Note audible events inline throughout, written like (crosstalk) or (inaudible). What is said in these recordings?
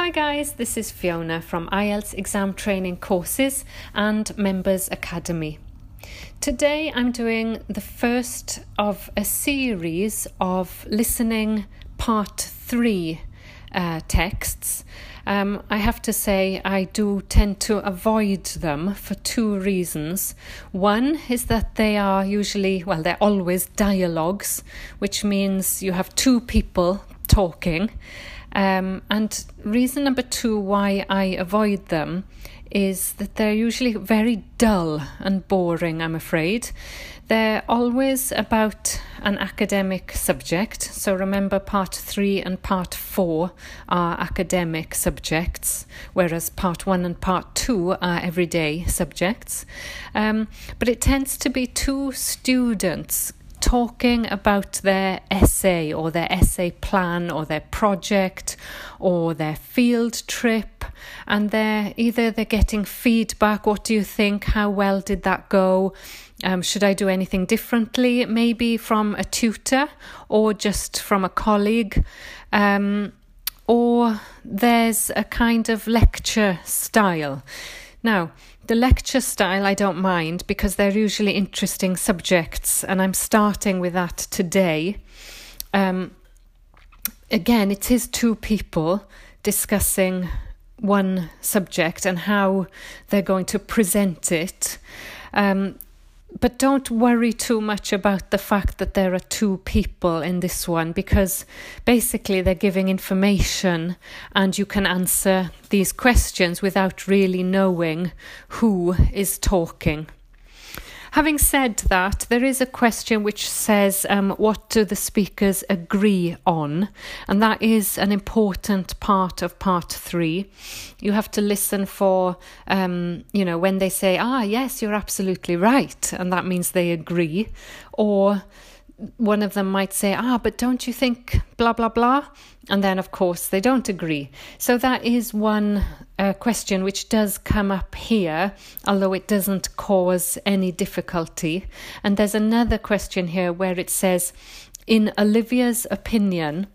Hi guys, this is Fiona from IELTS Exam Training Courses and Members Academy. Today I'm doing the first of a series of listening part three uh, texts. Um, I have to say, I do tend to avoid them for two reasons. One is that they are usually, well, they're always dialogues, which means you have two people talking. Um, and reason number two why I avoid them is that they're usually very dull and boring, I'm afraid. They're always about an academic subject. So remember, part three and part four are academic subjects, whereas part one and part two are everyday subjects. Um, but it tends to be two students talking about their essay or their essay plan or their project or their field trip and they're either they're getting feedback what do you think how well did that go um, should I do anything differently maybe from a tutor or just from a colleague um, or there's a kind of lecture style. Now the lecture style I don't mind because they're usually interesting subjects, and I'm starting with that today. Um, again, it is two people discussing one subject and how they're going to present it. Um, but don't worry too much about the fact that there are two people in this one because basically they're giving information and you can answer these questions without really knowing who is talking. Having said that, there is a question which says, um, What do the speakers agree on? And that is an important part of part three. You have to listen for, um, you know, when they say, Ah, yes, you're absolutely right. And that means they agree. Or one of them might say, Ah, but don't you think blah, blah, blah? And then, of course, they don't agree. So that is one uh, question which does come up here, although it doesn't cause any difficulty. And there's another question here where it says, in Olivia's opinion,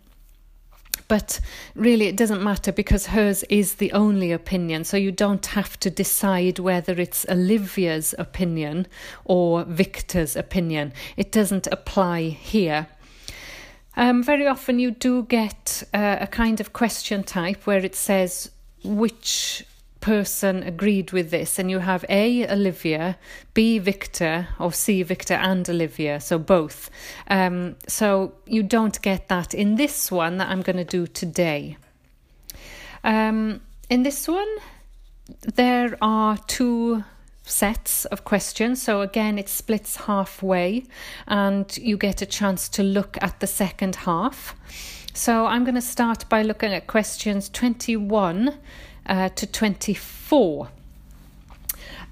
but really it doesn't matter because hers is the only opinion. So you don't have to decide whether it's Olivia's opinion or Victor's opinion. It doesn't apply here. Um, very often you do get uh, a kind of question type where it says which person agreed with this, and you have A, Olivia, B, Victor, or C, Victor and Olivia, so both. Um, so you don't get that in this one that I'm going to do today. Um, in this one, there are two sets of questions. So again, it splits halfway, and you get a chance to look at the second half. So I'm going to start by looking at questions 21 uh, to 24.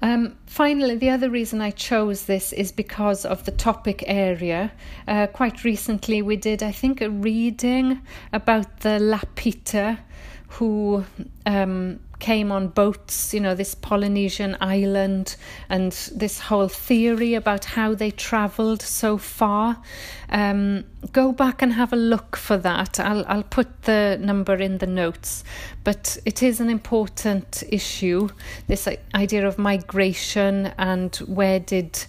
Um, finally, the other reason I chose this is because of the topic area. Uh, quite recently, we did, I think, a reading about the Lapita who um, came on boats, you know, this Polynesian island, and this whole theory about how they travelled so far. Um, go back and have a look for that. I'll, I'll put the number in the notes, but it is an important issue this idea of migration and where did.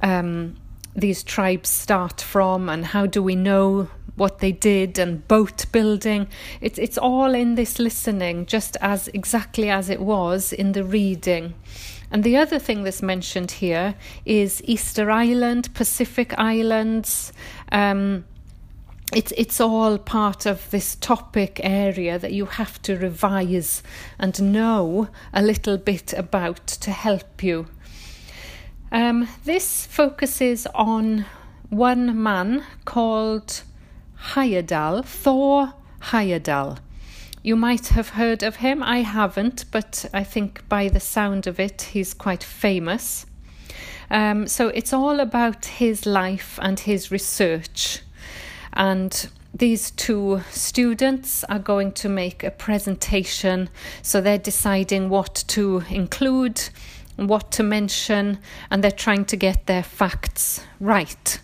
Um, these tribes start from and how do we know what they did and boat building. It's it's all in this listening, just as exactly as it was in the reading. And the other thing that's mentioned here is Easter Island, Pacific Islands. Um, it's it's all part of this topic area that you have to revise and know a little bit about to help you. Um, this focuses on one man called Heyerdahl, Thor Heyerdahl. You might have heard of him. I haven't, but I think by the sound of it, he's quite famous. Um, so it's all about his life and his research. And these two students are going to make a presentation. So they're deciding what to include, what to mention, and they're trying to get their facts right.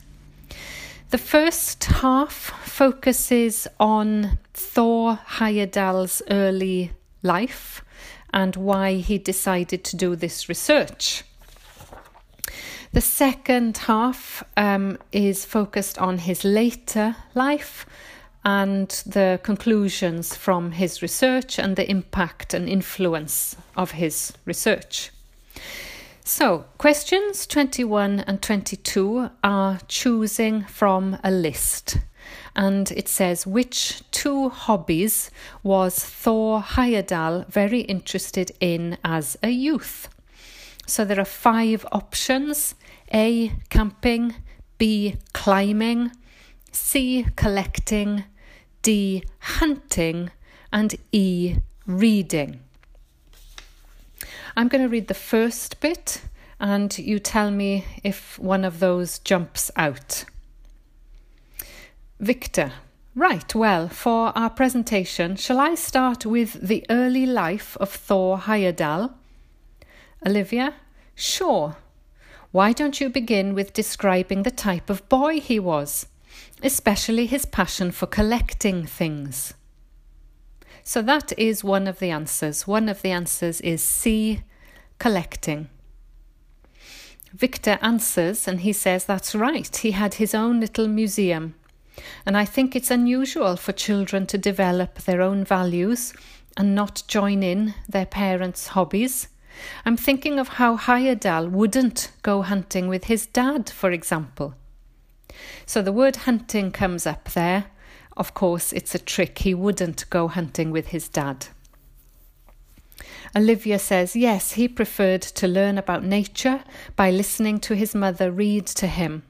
The first half focuses on Thor Heyerdahl's early life and why he decided to do this research. The second half um, is focused on his later life and the conclusions from his research and the impact and influence of his research. So, questions 21 and 22 are choosing from a list. And it says, which two hobbies was Thor Heyerdahl very interested in as a youth? So there are five options A. Camping, B. Climbing, C. Collecting, D. Hunting, and E. Reading. I'm going to read the first bit and you tell me if one of those jumps out. Victor. Right, well, for our presentation, shall I start with the early life of Thor Heyerdahl? Olivia. Sure. Why don't you begin with describing the type of boy he was, especially his passion for collecting things? So that is one of the answers. One of the answers is C, collecting. Victor answers and he says that's right. He had his own little museum. And I think it's unusual for children to develop their own values and not join in their parents' hobbies. I'm thinking of how Heyerdahl wouldn't go hunting with his dad, for example. So the word hunting comes up there, of course, it's a trick. He wouldn't go hunting with his dad. Olivia says yes, he preferred to learn about nature by listening to his mother read to him.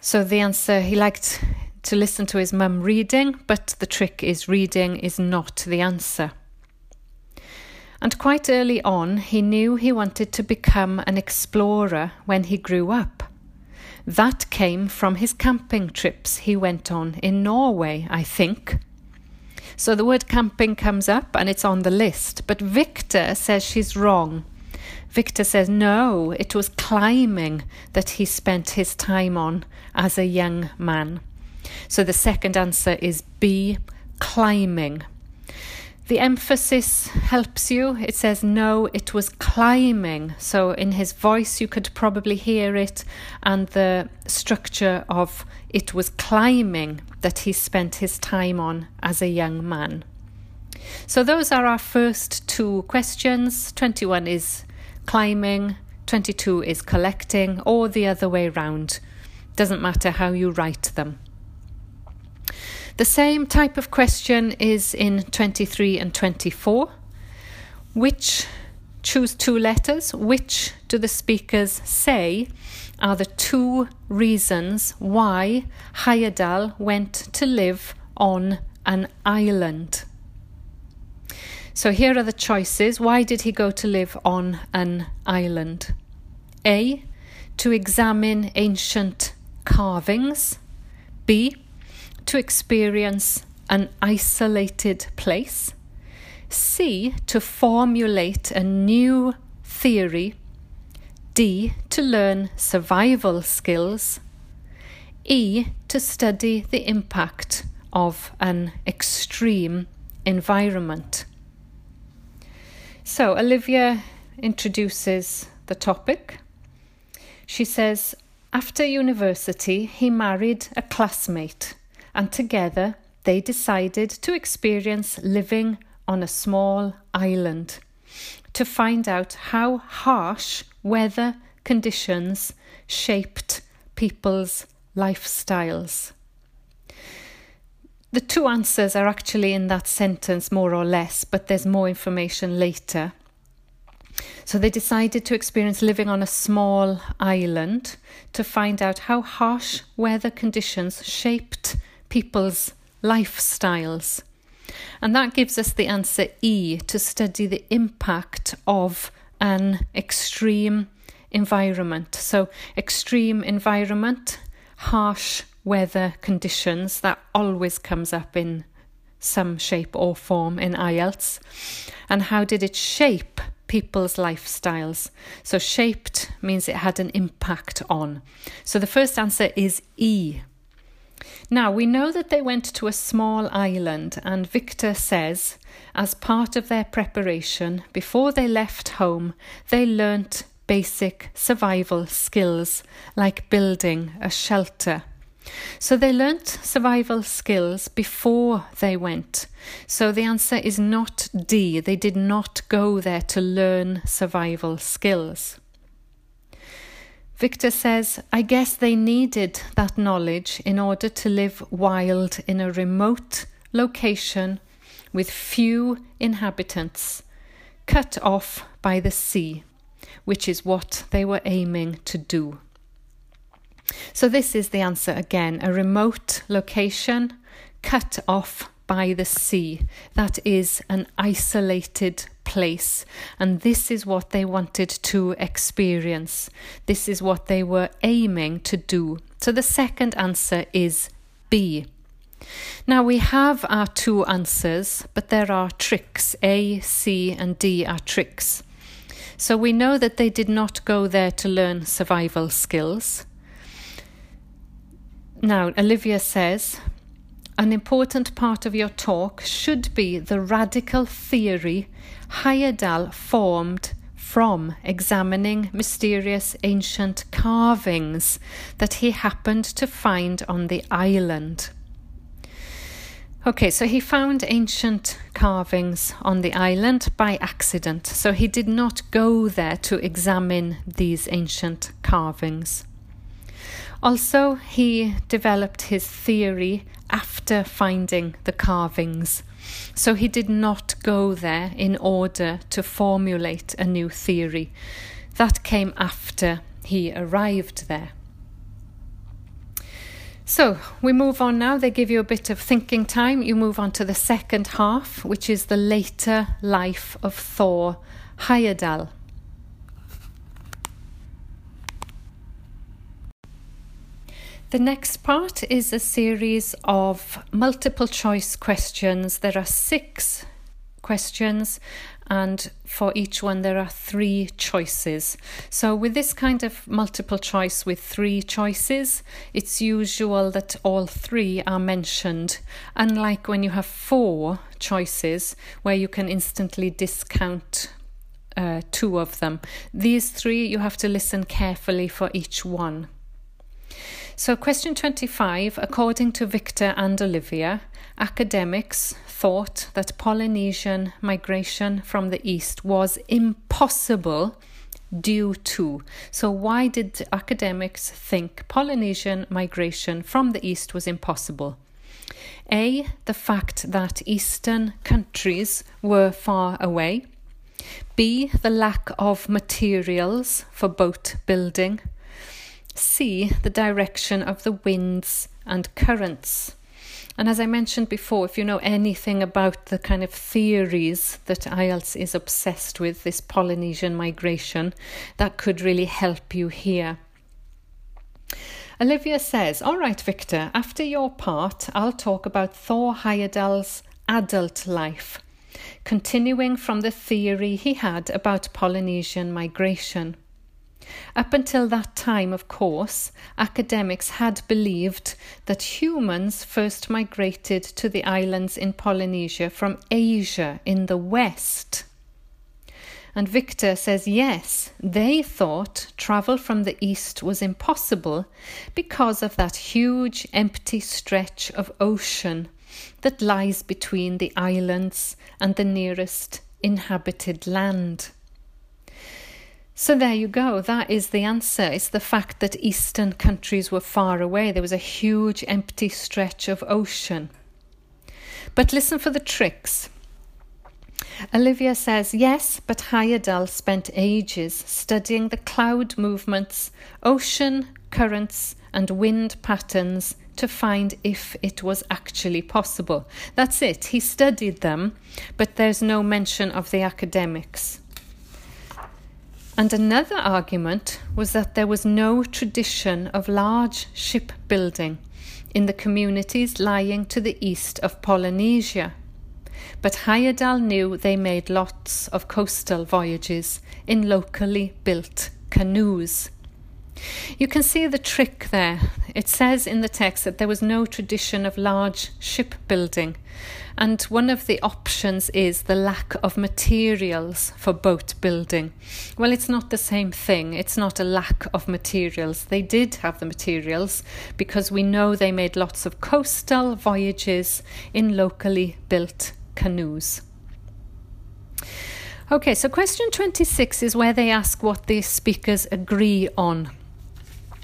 So the answer he liked to listen to his mum reading, but the trick is reading is not the answer. And quite early on, he knew he wanted to become an explorer when he grew up. That came from his camping trips he went on in Norway, I think. So the word camping comes up and it's on the list, but Victor says she's wrong. Victor says no, it was climbing that he spent his time on as a young man. So the second answer is B, climbing. The emphasis helps you. It says, no, it was climbing. So in his voice, you could probably hear it, and the structure of it was climbing that he spent his time on as a young man. So those are our first two questions. 21 is climbing, 22 is collecting, or the other way round. Doesn't matter how you write them. The same type of question is in 23 and 24. Which, choose two letters, which do the speakers say are the two reasons why Heyerdahl went to live on an island? So here are the choices. Why did he go to live on an island? A. To examine ancient carvings. B to experience an isolated place. C. To formulate a new theory. D. To learn survival skills. E. To study the impact of an extreme environment. So, Olivia introduces the topic. She says, after university, he married a classmate and together they decided to experience living on a small island to find out how harsh weather conditions shaped people's lifestyles. The two answers are actually in that sentence, more or less, but there's more information later. So they decided to experience living on a small island to find out how harsh weather conditions shaped people's lifestyles. And that gives us the answer E to study the impact of an extreme environment. So, extreme environment, harsh weather conditions, that always comes up in some shape or form in IELTS. And how did it shape people's lifestyles? So, shaped means it had an impact on. So, the first answer is E. Now, we know that they went to a small island, and Victor says, as part of their preparation, before they left home, they learnt basic survival skills like building a shelter. So they learnt survival skills before they went. So the answer is not D. They did not go there to learn survival skills. Victor says, I guess they needed that knowledge in order to live wild in a remote location with few inhabitants, cut off by the sea which is what they were aiming to do. So, this is the answer again a remote location cut off by the sea. That is an isolated place. And this is what they wanted to experience. This is what they were aiming to do. So, the second answer is B. Now we have our two answers, but there are tricks. A, C, and D are tricks. So we know that they did not go there to learn survival skills. Now, Olivia says, an important part of your talk should be the radical theory Heyerdahl formed from examining mysterious ancient carvings that he happened to find on the island. Okay, so he found ancient carvings on the island by accident. So he did not go there to examine these ancient carvings. Also, he developed his theory after finding the carvings. So he did not go there in order to formulate a new theory. That came after he arrived there. So we move on now. They give you a bit of thinking time. You move on to the second half, which is the later life of Thor Heyerdahl. The next part is a series of multiple choice questions. There are six questions, and for each one there are three choices. So, with this kind of multiple choice with three choices, it's usual that all three are mentioned, unlike when you have four choices where you can instantly discount uh, two of them. These three, you have to listen carefully for each one. So, question 25 according to Victor and Olivia, academics thought that Polynesian migration from the east was impossible due to. So, why did academics think Polynesian migration from the east was impossible? A. The fact that eastern countries were far away. B. The lack of materials for boat building. C. The direction of the winds and currents. And as I mentioned before, if you know anything about the kind of theories that IELTS is obsessed with, this Polynesian migration, that could really help you here. Olivia says, All right, Victor, after your part, I'll talk about Thor Heyerdahl's adult life, continuing from the theory he had about Polynesian migration. Up until that time, of course, academics had believed that humans first migrated to the islands in Polynesia from Asia in the west. And Victor says yes, they thought travel from the east was impossible because of that huge empty stretch of ocean that lies between the islands and the nearest inhabited land. So there you go. That is the answer. It's the fact that eastern countries were far away. There was a huge empty stretch of ocean. But listen for the tricks. Olivia says, yes, but Heyerdahl spent ages studying the cloud movements, ocean currents, and wind patterns to find if it was actually possible. That's it. He studied them, but there's no mention of the academics. And another argument was that there was no tradition of large shipbuilding in the communities lying to the east of Polynesia. But Heyerdahl knew they made lots of coastal voyages in locally built canoes. You can see the trick there. It says in the text that there was no tradition of large shipbuilding, and one of the options is the lack of materials for boat building. Well, it's not the same thing. It's not a lack of materials. They did have the materials because we know they made lots of coastal voyages in locally built canoes. Okay, so question 26 is where they ask what the speakers agree on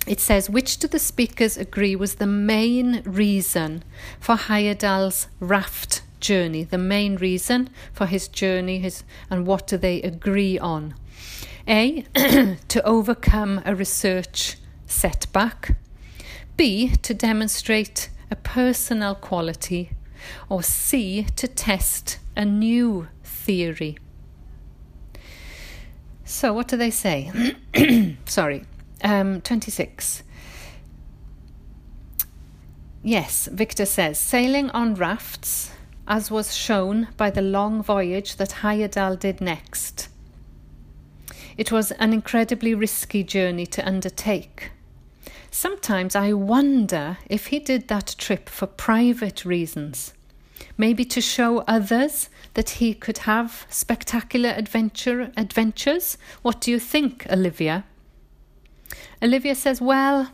it says, which do the speakers agree was the main reason for Heyerdahl's raft journey? The main reason for his journey, his, and what do they agree on? A, (clears throat) to overcome a research setback. B, to demonstrate a personal quality. Or C, to test a new theory. So, what do they say? (clears throat) Sorry. Um, 26. Yes, Victor says, sailing on rafts, as was shown by the long voyage that Heyerdahl did next. It was an incredibly risky journey to undertake. Sometimes I wonder if he did that trip for private reasons, maybe to show others that he could have spectacular adventure adventures. What do you think, Olivia? Olivia says, Well,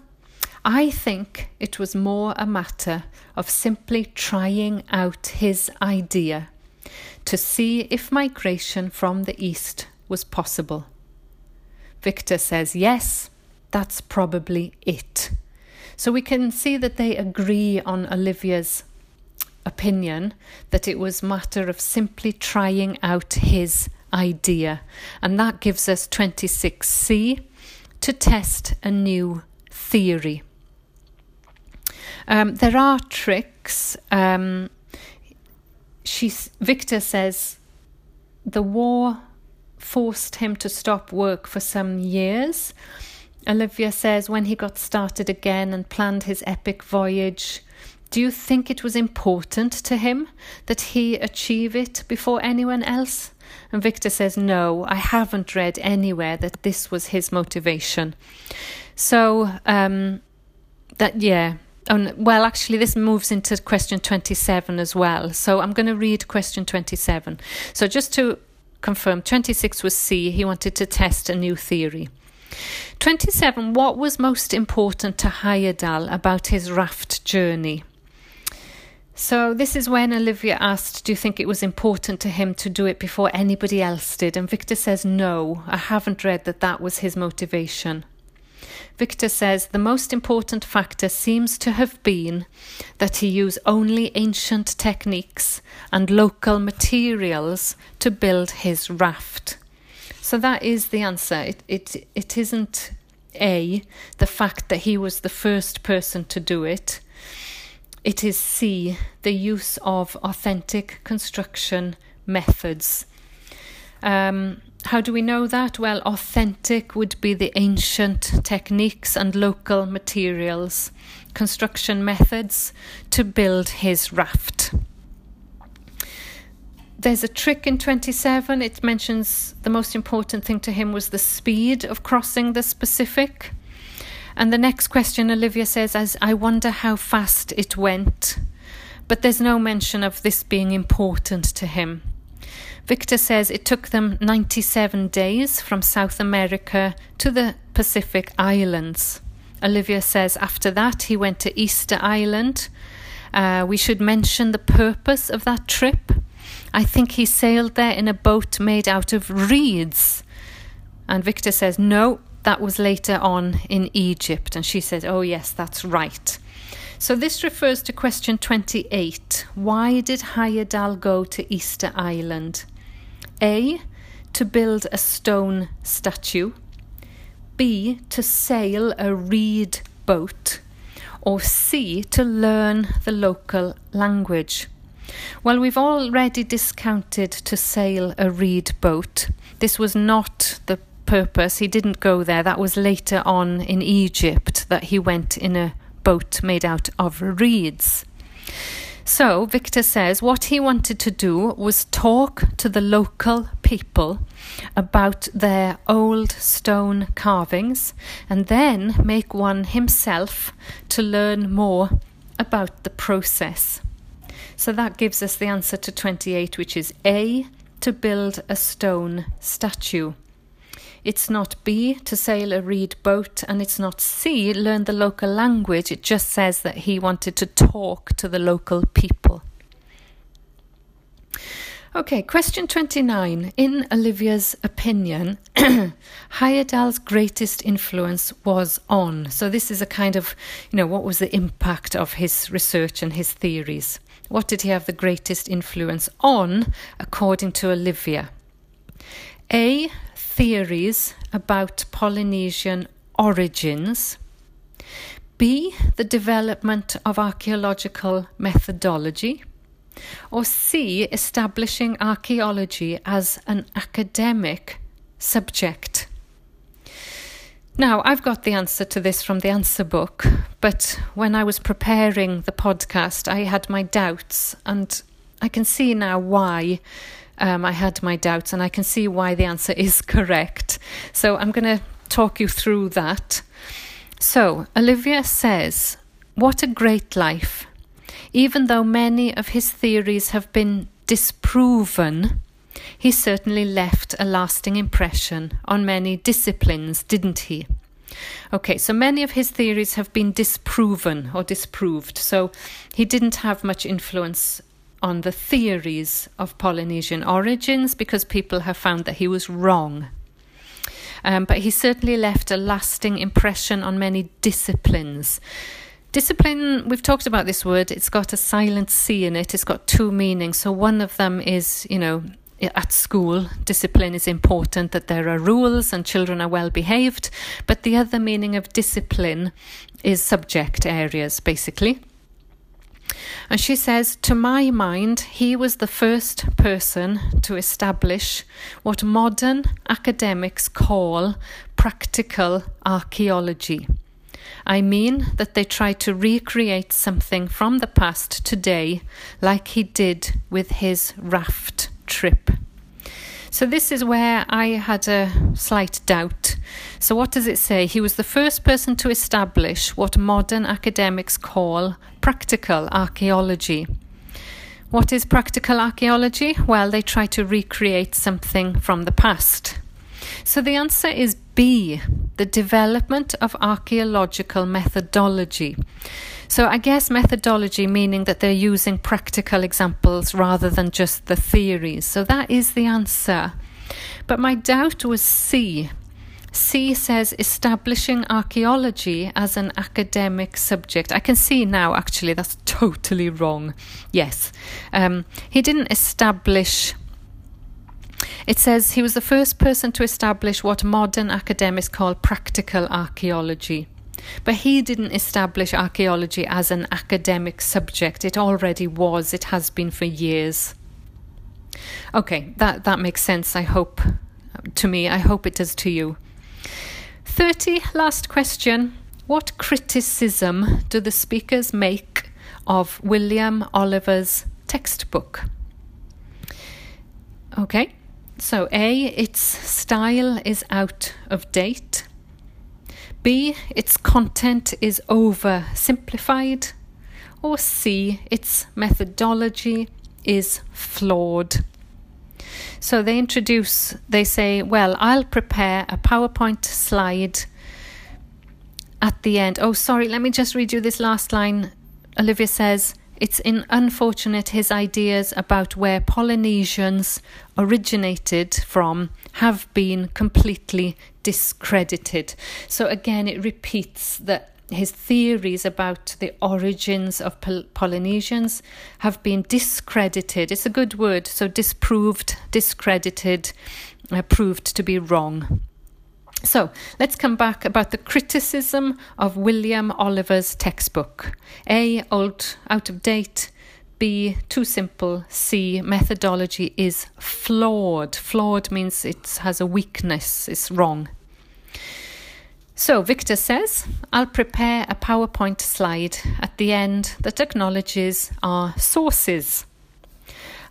I think it was more a matter of simply trying out his idea to see if migration from the east was possible. Victor says, Yes, that's probably it. So we can see that they agree on Olivia's opinion that it was matter of simply trying out his idea. And that gives us 26c to test a new theory. Um, there are tricks. Um, Victor says the war forced him to stop work for some years. Olivia says when he got started again and planned his epic voyage, do you think it was important to him that he achieve it before anyone else? And Victor says, No, I haven't read anywhere that this was his motivation. So, um, that, yeah. And, well, actually, this moves into question 27 as well. So I'm going to read question 27. So just to confirm, 26 was C. He wanted to test a new theory. 27. What was most important to Heyerdahl about his raft journey? So, this is when Olivia asked, Do you think it was important to him to do it before anybody else did? And Victor says, No, I haven't read that that was his motivation. Victor says the most important factor seems to have been that he used only ancient techniques and local materials to build his raft. So that is the answer. It, it, it isn't A, the fact that he was the first person to do it it is C, the use of authentic construction methods. Um, how do we know that? Well, authentic would be the ancient techniques and local materials, construction methods to build his raft. There's a trick in 27. It mentions the most important thing to him was the speed of crossing the Pacific. And the next question, Olivia says, as I wonder how fast it went. But there's no mention of this being important to him. Victor says it took them 97 days from South America to the Pacific Islands. Olivia says after that he went to Easter Island. Uh, we should mention the purpose of that trip. I think he sailed there in a boat made out of reeds. And Victor says, no, that was later on in Egypt. And she said, Oh, yes, that's right. So this refers to question 28. Why did Heyerdahl go to Easter Island? A. To build a stone statue. B. To sail a reed boat. Or C. To learn the local language. Well, we've already discounted to sail a reed boat. This was not purpose. He didn't go there. That was later on in Egypt that he went in a boat made out of reeds. So Victor says what he wanted to do was talk to the local people about their old stone carvings and then make one himself to learn more about the process. So that gives us the answer to 28, which is A, to build a stone statue. It's not B, to sail a reed boat, and it's not C, learn the local language. It just says that he wanted to talk to the local people. Okay, question 29. In Olivia's opinion, (clears throat) Heyerdahl's greatest influence was on. So, this is a kind of, you know, what was the impact of his research and his theories? What did he have the greatest influence on, according to Olivia? A. Theories about Polynesian origins. B. The development of archaeological methodology. Or C. Establishing archaeology as an academic subject. Now, I've got the answer to this from the answer book, but when I was preparing the podcast, I had my doubts, and I can see now why um, I had my doubts, and I can see why the answer is (laughs) correct. So I'm going to talk you through that. So, Olivia says, What a great life! Even though many of his theories have been disproven, he certainly left a lasting impression on many disciplines, didn't he? Okay, so many of his theories have been disproven or disproved, so he didn't have much influence on the theories of Polynesian origins because people have found that he was wrong. Um, but he certainly left a lasting impression on many disciplines. Discipline, we've talked about this word, it's got a silent C in it, it's got two meanings. So one of them is, you know, at school, discipline is important, that there are rules and children are well behaved. But the other meaning of discipline is subject areas, basically. And she says, To my mind, he was the first person to establish what modern academics call practical archaeology. I mean that they try to recreate something from the past today, like he did with his raft trip. So, this is where I had a slight doubt. So, what does it say? He was the first person to establish what modern academics call practical archaeology. What is practical archaeology? Well, they try to recreate something from the past. So, the answer is B, the development of archaeological methodology. So I guess methodology meaning that they're using practical examples rather than just the theories. So that is the answer. But my doubt was C. C says establishing archaeology as an academic subject. I can see now, actually, that's totally wrong. Yes. Um, he didn't establish. It says he was the first person to establish what modern academics call practical archaeology. But he didn't establish archaeology as an academic subject. It already was, it has been for years. Okay, that, that makes sense, I hope, to me. I hope it does to you. 30, last question. What criticism do the speakers make of William Oliver's textbook? Okay, so A, its style is out of date. B, its content is oversimplified. Or C, its methodology is flawed. So they introduce, they say, well, I'll prepare a PowerPoint slide at the end. Oh, sorry, let me just read you this last line. Olivia says, it's in unfortunate his ideas about where Polynesians originated from have been completely discredited. So again, it repeats that his theories about the origins of Pol- Polynesians have been discredited. It's a good word, so disproved, discredited, uh, proved to be wrong. So let's come back about the criticism of William Oliver's textbook. A, old, out of date. B, too simple. C, methodology is flawed. Flawed means it has a weakness, it's wrong. So Victor says, I'll prepare a PowerPoint slide at the end that acknowledges our sources.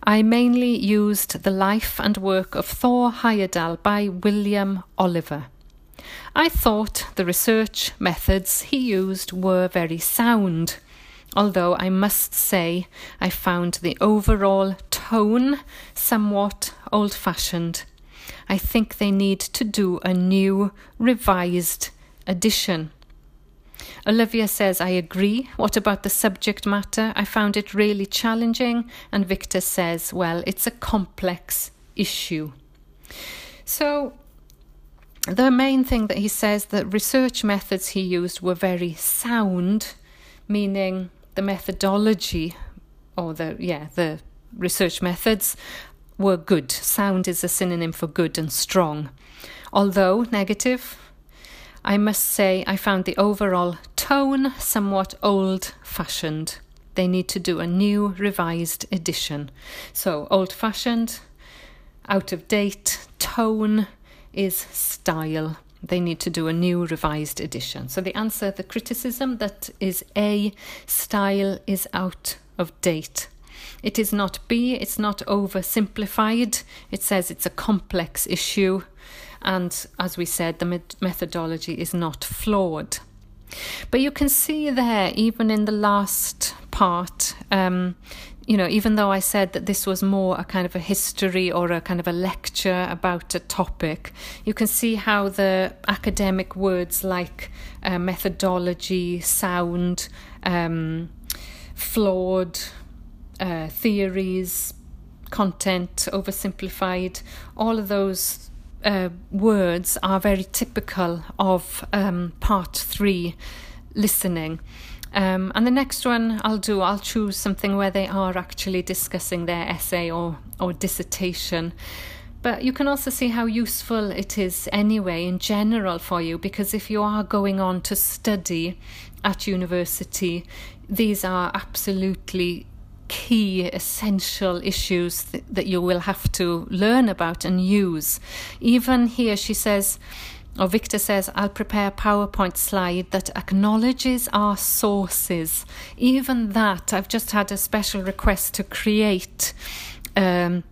I mainly used the life and work of Thor Heyerdahl by William Oliver. I thought the research methods he used were very sound, although I must say I found the overall tone somewhat old fashioned. I think they need to do a new, revised edition. Olivia says, I agree. What about the subject matter? I found it really challenging. And Victor says, well, it's a complex issue. So, the main thing that he says that research methods he used were very sound, meaning the methodology or the yeah the research methods were good. Sound is a synonym for good and strong. Although negative, I must say I found the overall tone somewhat old fashioned. They need to do a new revised edition. So, old fashioned, out of date, tone is style. They need to do a new revised edition. So, the answer, the criticism that is A, style is out of date. It is not B, it's not oversimplified. It says it's a complex issue. And as we said, the methodology is not flawed. But you can see there, even in the last part, um, you know, even though I said that this was more a kind of a history or a kind of a lecture about a topic, you can see how the academic words like uh, methodology, sound, um, flawed, uh, theories, content, oversimplified, all of those uh, words are very typical of um, part three listening. Um, and the next one I'll do, I'll choose something where they are actually discussing their essay or, or dissertation. But you can also see how useful it is anyway, in general, for you, because if you are going on to study at university, these are absolutely key essential issues th- that you will have to learn about and use. Even here, she says, or Victor says, I'll prepare a PowerPoint slide that acknowledges our sources. Even that, I've just had a special request to create um,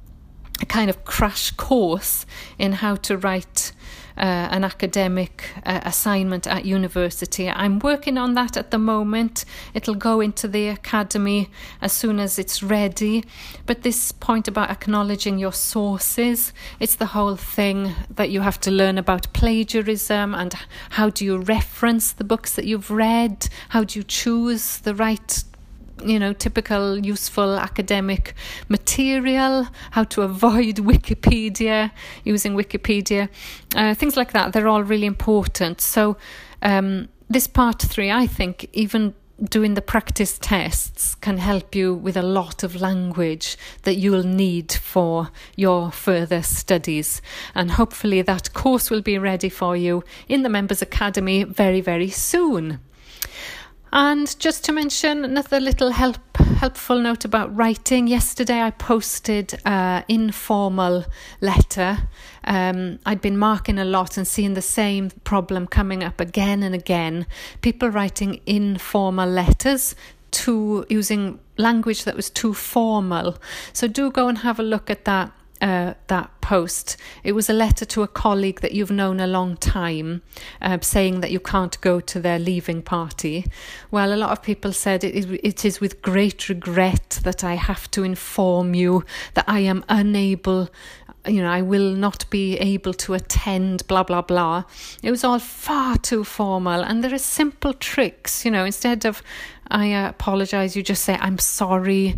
a kind of crash course in how to write uh, an academic uh, assignment at university. I'm working on that at the moment. It'll go into the academy as soon as it's ready. But this point about acknowledging your sources, it's the whole thing that you have to learn about plagiarism and how do you reference the books that you've read? How do you choose the right you know, typical useful academic material, how to avoid (laughs) Wikipedia, using Wikipedia, uh, things like that. They're all really important. So, um, this part three, I think, even doing the practice tests can help you with a lot of language that you'll need for your further studies. And hopefully, that course will be ready for you in the Members Academy very, very soon. And just to mention another little help helpful note about writing. Yesterday I posted an informal letter. Um, I'd been marking a lot and seeing the same problem coming up again and again. People writing informal letters to using language that was too formal. So do go and have a look at that uh, that post. It was a letter to a colleague that you've known a long time, uh, saying that you can't go to their leaving party. Well, a lot of people said it, it is with great regret that I have to inform you that I am unable. You know, I will not be able to attend, blah, blah, blah. It was all far too formal. And there are simple tricks, you know, instead of I apologize, you just say, I'm sorry,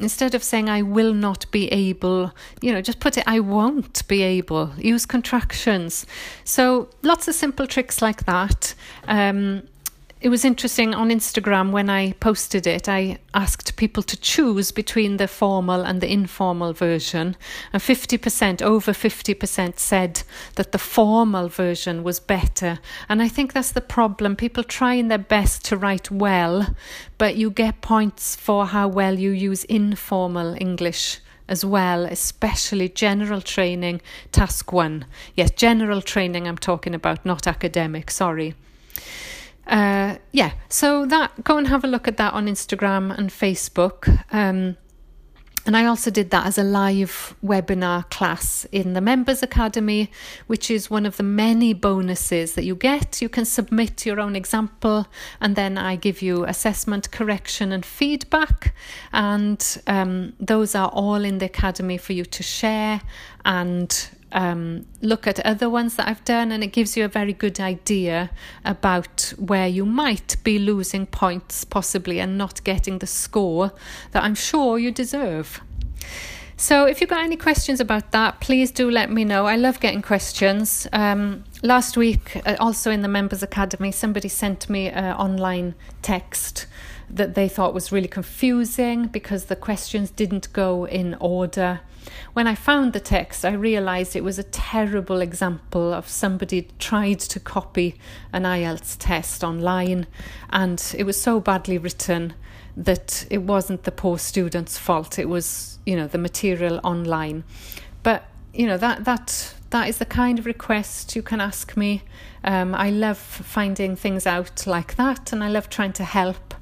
instead of saying I will not be able, you know, just put it I won't be able. Use contractions. So lots of simple tricks like that. Um, it was interesting on Instagram when I posted it. I asked people to choose between the formal and the informal version, and 50%, over 50% said that the formal version was better. And I think that's the problem. People trying their best to write well, but you get points for how well you use informal English as well, especially general training, task one. Yes, general training I'm talking about, not academic, sorry uh, yeah, so that go and have a look at that on Instagram and Facebook. Um, and I also did that as a live webinar class in the Members Academy, which is one of the many bonuses that you get. You can submit your own example, and then I give you assessment, correction, and feedback. And um, those are all in the Academy for you to share and um, look at other ones that I've done, and it gives you a very good idea about where you might be losing points, possibly, and not getting the score that I'm sure you deserve. So, if you've got any questions about that, please do let me know. I love getting questions. Um, last week, uh, also in the Members Academy, somebody sent me an online text that they thought was really confusing because the questions didn't go in order. When I found the text, I realized it was a terrible example of somebody tried to copy an IELTS test online, and it was so badly written that it wasn't the poor student's fault. It was, you know, the material online. But you know that that that is the kind of request you can ask me. Um, I love finding things out like that, and I love trying to help.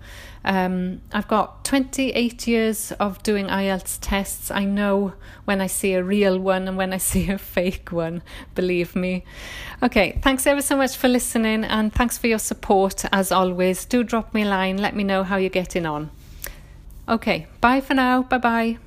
Um, I've got 28 years of doing IELTS tests. I know when I see a real one and when I (laughs) see a fake one, believe me. Okay, thanks ever so much for listening and thanks for your support as always. Do drop me a line, let me know how you're getting on. Okay, bye for now. Bye bye.